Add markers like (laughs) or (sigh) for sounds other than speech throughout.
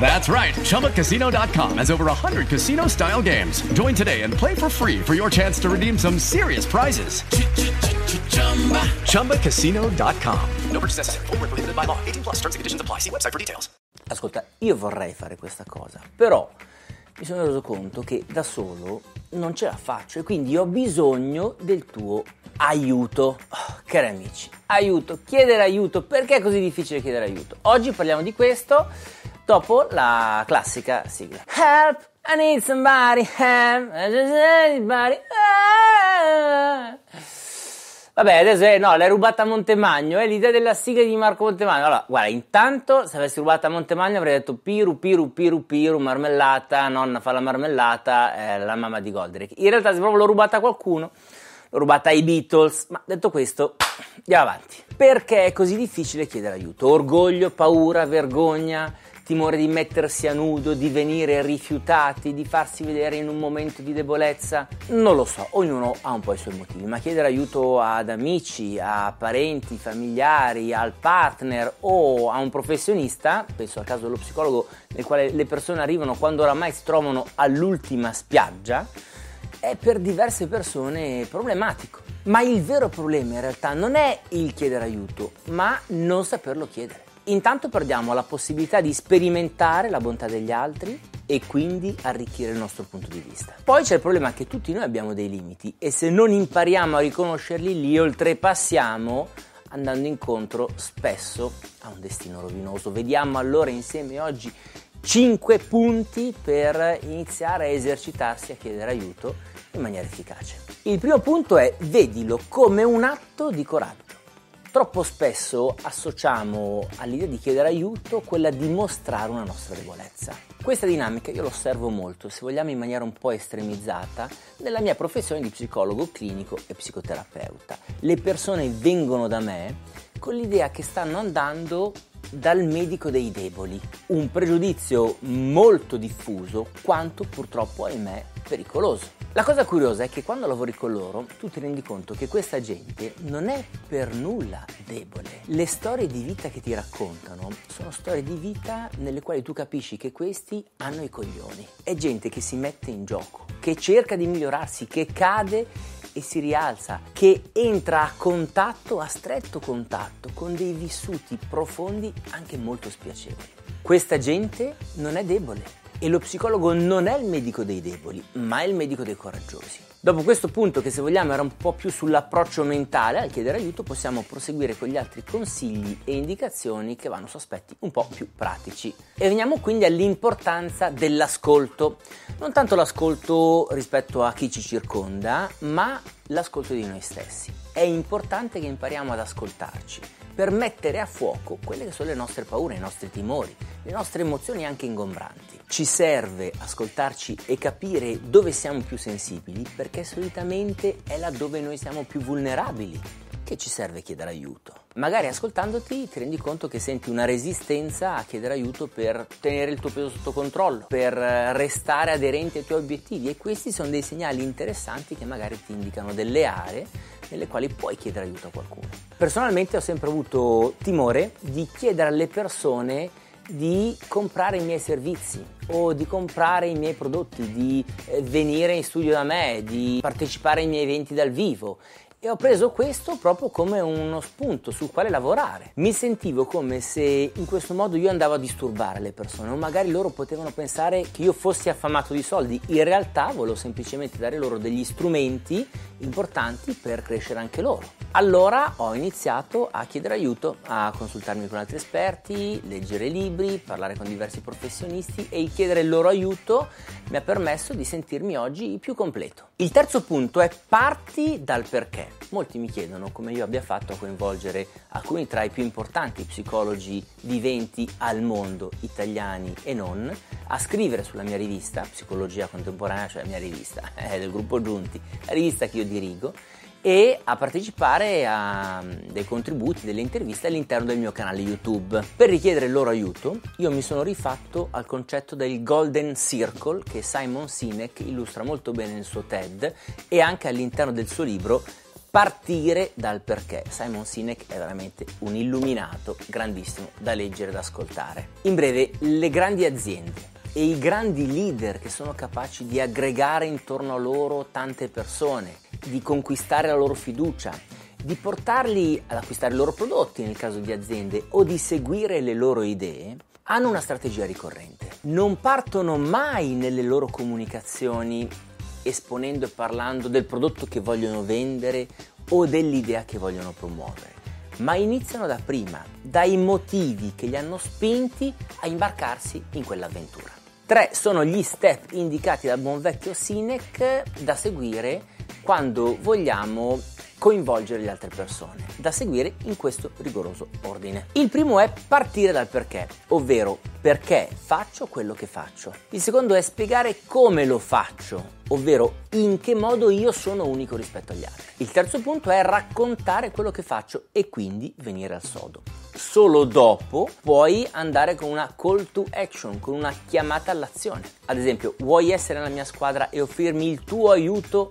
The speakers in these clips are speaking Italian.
That's right. ChumbaCasino.com has over 100 casino style games. Join today and play for free for your chance to redeem some serious prizes. ChumbaCasino.com. No purchase necessary. Prohibited by law. 18 plus. Terms and conditions apply. See website for details. Ascolta, io vorrei fare questa cosa, però mi sono reso conto che da solo non ce la faccio e quindi ho bisogno del tuo aiuto. Oh, cari amici, aiuto, chiedere aiuto, perché è così difficile chiedere aiuto? Oggi parliamo di questo dopo la classica sigla. Help, I need somebody, help, I just need ah. Vabbè, adesso è, no, l'hai rubata a Montemagno, è l'idea della sigla di Marco Montemagno. Allora, guarda, intanto se avessi rubata a Montemagno avrei detto Piru, Piru, Piru, Piru, marmellata, nonna fa la marmellata, è la mamma di Goldrick. In realtà se proprio l'ho rubata a qualcuno, l'ho rubata ai Beatles, ma detto questo, andiamo avanti. Perché è così difficile chiedere aiuto? Orgoglio, paura, vergogna, timore di mettersi a nudo, di venire rifiutati, di farsi vedere in un momento di debolezza? Non lo so, ognuno ha un po' i suoi motivi, ma chiedere aiuto ad amici, a parenti, familiari, al partner o a un professionista, penso al caso dello psicologo nel quale le persone arrivano quando oramai si trovano all'ultima spiaggia, è per diverse persone problematico. Ma il vero problema in realtà non è il chiedere aiuto, ma non saperlo chiedere. Intanto perdiamo la possibilità di sperimentare la bontà degli altri e quindi arricchire il nostro punto di vista. Poi c'è il problema che tutti noi abbiamo dei limiti e se non impariamo a riconoscerli li oltrepassiamo andando incontro spesso a un destino rovinoso. Vediamo allora insieme oggi 5 punti per iniziare a esercitarsi a chiedere aiuto in maniera efficace. Il primo punto è vedilo come un atto di coraggio. Troppo spesso associamo all'idea di chiedere aiuto quella di mostrare una nostra debolezza. Questa dinamica io l'osservo molto, se vogliamo in maniera un po' estremizzata, nella mia professione di psicologo clinico e psicoterapeuta. Le persone vengono da me con l'idea che stanno andando dal medico dei deboli, un pregiudizio molto diffuso quanto purtroppo ahimè pericoloso. La cosa curiosa è che quando lavori con loro tu ti rendi conto che questa gente non è per nulla debole. Le storie di vita che ti raccontano sono storie di vita nelle quali tu capisci che questi hanno i coglioni. È gente che si mette in gioco, che cerca di migliorarsi, che cade e si rialza, che entra a contatto, a stretto contatto con dei vissuti profondi anche molto spiacevoli. Questa gente non è debole e lo psicologo non è il medico dei deboli, ma è il medico dei coraggiosi. Dopo questo punto, che se vogliamo era un po' più sull'approccio mentale al chiedere aiuto, possiamo proseguire con gli altri consigli e indicazioni che vanno su aspetti un po' più pratici. E veniamo quindi all'importanza dell'ascolto. Non tanto l'ascolto rispetto a chi ci circonda, ma l'ascolto di noi stessi. È importante che impariamo ad ascoltarci per mettere a fuoco quelle che sono le nostre paure, i nostri timori, le nostre emozioni anche ingombranti. Ci serve ascoltarci e capire dove siamo più sensibili perché solitamente è laddove noi siamo più vulnerabili che ci serve chiedere aiuto. Magari ascoltandoti ti rendi conto che senti una resistenza a chiedere aiuto per tenere il tuo peso sotto controllo, per restare aderenti ai tuoi obiettivi e questi sono dei segnali interessanti che magari ti indicano delle aree nelle quali puoi chiedere aiuto a qualcuno. Personalmente ho sempre avuto timore di chiedere alle persone di comprare i miei servizi o di comprare i miei prodotti, di eh, venire in studio da me, di partecipare ai miei eventi dal vivo e ho preso questo proprio come uno spunto sul quale lavorare. Mi sentivo come se in questo modo io andavo a disturbare le persone o magari loro potevano pensare che io fossi affamato di soldi. In realtà volevo semplicemente dare loro degli strumenti importanti per crescere anche loro. Allora ho iniziato a chiedere aiuto, a consultarmi con altri esperti, leggere libri, parlare con diversi professionisti e il chiedere il loro aiuto mi ha permesso di sentirmi oggi più completo. Il terzo punto è parti dal perché. Molti mi chiedono come io abbia fatto a coinvolgere alcuni tra i più importanti psicologi viventi al mondo, italiani e non, a scrivere sulla mia rivista, Psicologia Contemporanea, cioè la mia rivista, è (laughs) del gruppo Giunti, la rivista che io dirigo, e a partecipare a dei contributi, delle interviste all'interno del mio canale YouTube. Per richiedere il loro aiuto, io mi sono rifatto al concetto del Golden Circle che Simon Sinek illustra molto bene nel suo TED e anche all'interno del suo libro partire dal perché. Simon Sinek è veramente un illuminato grandissimo da leggere e da ascoltare. In breve, le grandi aziende e i grandi leader che sono capaci di aggregare intorno a loro tante persone, di conquistare la loro fiducia, di portarli ad acquistare i loro prodotti nel caso di aziende o di seguire le loro idee, hanno una strategia ricorrente. Non partono mai nelle loro comunicazioni esponendo e parlando del prodotto che vogliono vendere o dell'idea che vogliono promuovere, ma iniziano da prima, dai motivi che li hanno spinti a imbarcarsi in quell'avventura. Tre sono gli step indicati dal buon vecchio Sinek da seguire quando vogliamo coinvolgere le altre persone, da seguire in questo rigoroso ordine. Il primo è partire dal perché, ovvero perché faccio quello che faccio. Il secondo è spiegare come lo faccio, ovvero in che modo io sono unico rispetto agli altri. Il terzo punto è raccontare quello che faccio e quindi venire al sodo. Solo dopo puoi andare con una call to action, con una chiamata all'azione. Ad esempio, vuoi essere nella mia squadra e offrirmi il tuo aiuto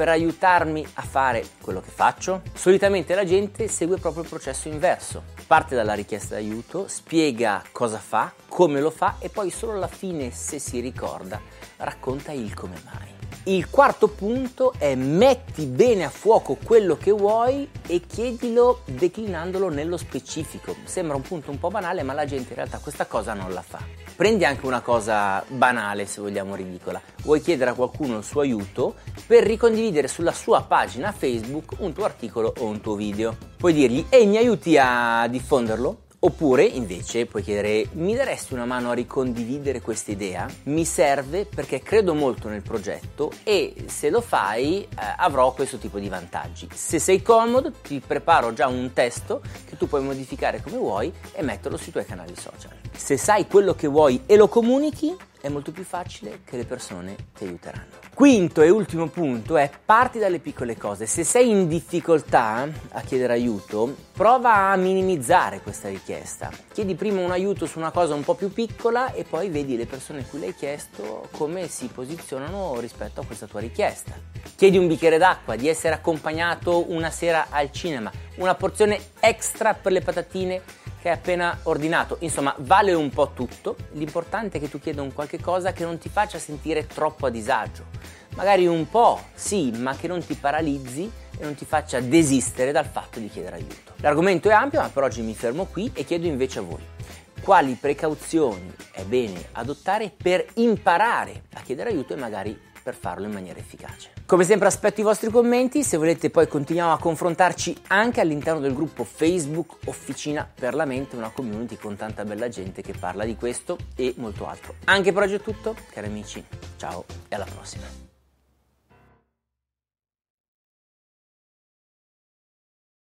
per aiutarmi a fare quello che faccio? Solitamente la gente segue proprio il processo inverso. Parte dalla richiesta d'aiuto, spiega cosa fa, come lo fa e poi solo alla fine, se si ricorda, racconta il come mai. Il quarto punto è metti bene a fuoco quello che vuoi e chiedilo declinandolo nello specifico. Sembra un punto un po' banale, ma la gente in realtà questa cosa non la fa. Prendi anche una cosa banale, se vogliamo ridicola. Vuoi chiedere a qualcuno il suo aiuto per ricondividere sulla sua pagina Facebook un tuo articolo o un tuo video. Puoi dirgli, ehi mi aiuti a diffonderlo? Oppure invece puoi chiedere mi daresti una mano a ricondividere questa idea? Mi serve perché credo molto nel progetto e se lo fai eh, avrò questo tipo di vantaggi. Se sei comodo ti preparo già un testo che tu puoi modificare come vuoi e metterlo sui tuoi canali social. Se sai quello che vuoi e lo comunichi è molto più facile che le persone ti aiuteranno. Quinto e ultimo punto è parti dalle piccole cose. Se sei in difficoltà a chiedere aiuto, prova a minimizzare questa richiesta. Chiedi prima un aiuto su una cosa un po' più piccola e poi vedi le persone cui l'hai chiesto come si posizionano rispetto a questa tua richiesta. Chiedi un bicchiere d'acqua, di essere accompagnato una sera al cinema, una porzione extra per le patatine che hai appena ordinato. Insomma, vale un po' tutto. L'importante è che tu chieda un qualche cosa che non ti faccia sentire troppo a disagio. Magari un po', sì, ma che non ti paralizzi e non ti faccia desistere dal fatto di chiedere aiuto. L'argomento è ampio, ma per oggi mi fermo qui e chiedo invece a voi quali precauzioni è bene adottare per imparare a chiedere aiuto e magari per farlo in maniera efficace. Come sempre aspetto i vostri commenti, se volete poi continuiamo a confrontarci anche all'interno del gruppo Facebook Officina per la mente, una community con tanta bella gente che parla di questo e molto altro. Anche per oggi è tutto, cari amici, ciao e alla prossima.